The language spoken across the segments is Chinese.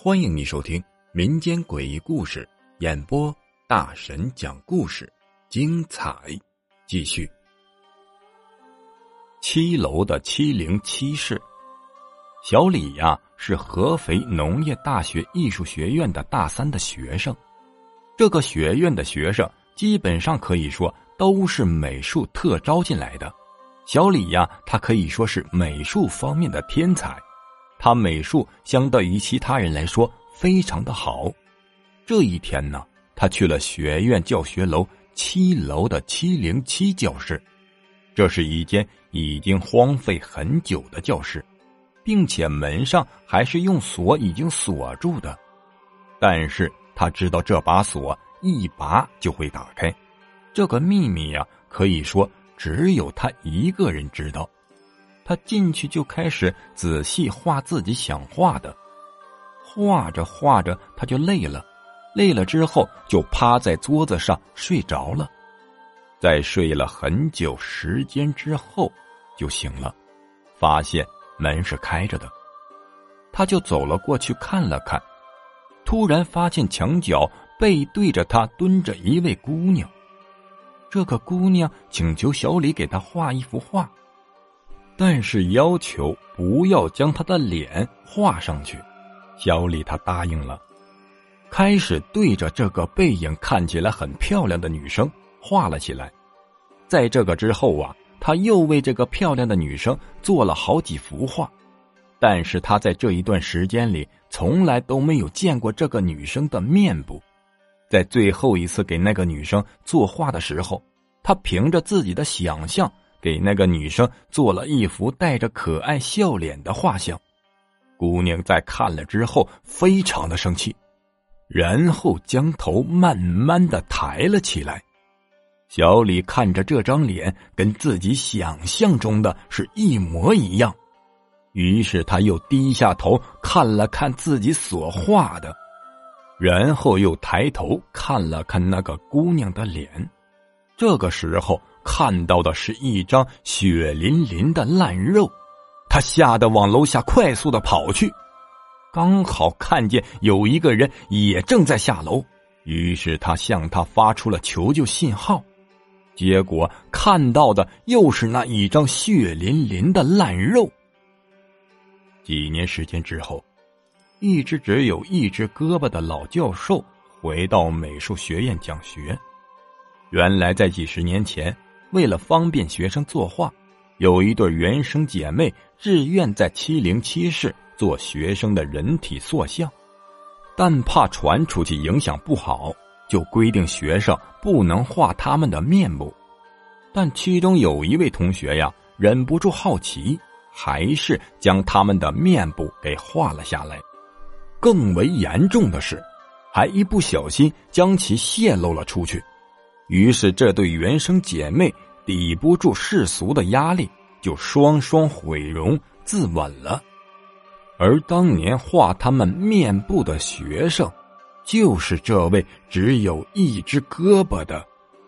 欢迎你收听民间诡异故事演播，大神讲故事，精彩继续。七楼的七零七室，小李呀是合肥农业大学艺术学院的大三的学生。这个学院的学生基本上可以说都是美术特招进来的。小李呀，他可以说是美术方面的天才。他美术相对于其他人来说非常的好。这一天呢，他去了学院教学楼七楼的七零七教室。这是一间已经荒废很久的教室，并且门上还是用锁已经锁住的。但是他知道这把锁一拔就会打开，这个秘密呀，可以说只有他一个人知道。他进去就开始仔细画自己想画的，画着画着他就累了，累了之后就趴在桌子上睡着了，在睡了很久时间之后就醒了，发现门是开着的，他就走了过去看了看，突然发现墙角背对着他蹲着一位姑娘，这个姑娘请求小李给她画一幅画。但是要求不要将她的脸画上去，小李他答应了，开始对着这个背影看起来很漂亮的女生画了起来。在这个之后啊，他又为这个漂亮的女生做了好几幅画，但是他在这一段时间里从来都没有见过这个女生的面部。在最后一次给那个女生作画的时候，他凭着自己的想象。给那个女生做了一幅带着可爱笑脸的画像，姑娘在看了之后非常的生气，然后将头慢慢的抬了起来。小李看着这张脸，跟自己想象中的是一模一样，于是他又低下头看了看自己所画的，然后又抬头看了看那个姑娘的脸，这个时候。看到的是一张血淋淋的烂肉，他吓得往楼下快速的跑去，刚好看见有一个人也正在下楼，于是他向他发出了求救信号，结果看到的又是那一张血淋淋的烂肉。几年时间之后，一只只有一只胳膊的老教授回到美术学院讲学，原来在几十年前。为了方便学生作画，有一对原生姐妹自愿在七零七室做学生的人体塑像，但怕传出去影响不好，就规定学生不能画他们的面部。但其中有一位同学呀，忍不住好奇，还是将他们的面部给画了下来。更为严重的是，还一不小心将其泄露了出去。于是，这对原生姐妹抵不住世俗的压力，就双双毁容自刎了。而当年画他们面部的学生，就是这位只有一只胳膊的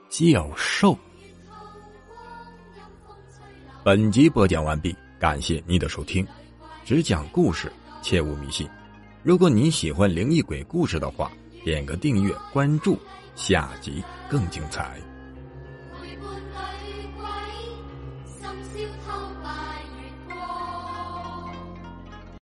教授。本集播讲完毕，感谢你的收听。只讲故事，切勿迷信。如果你喜欢灵异鬼故事的话，点个订阅关注。下集更精彩。陪伴女鬼，深宵透。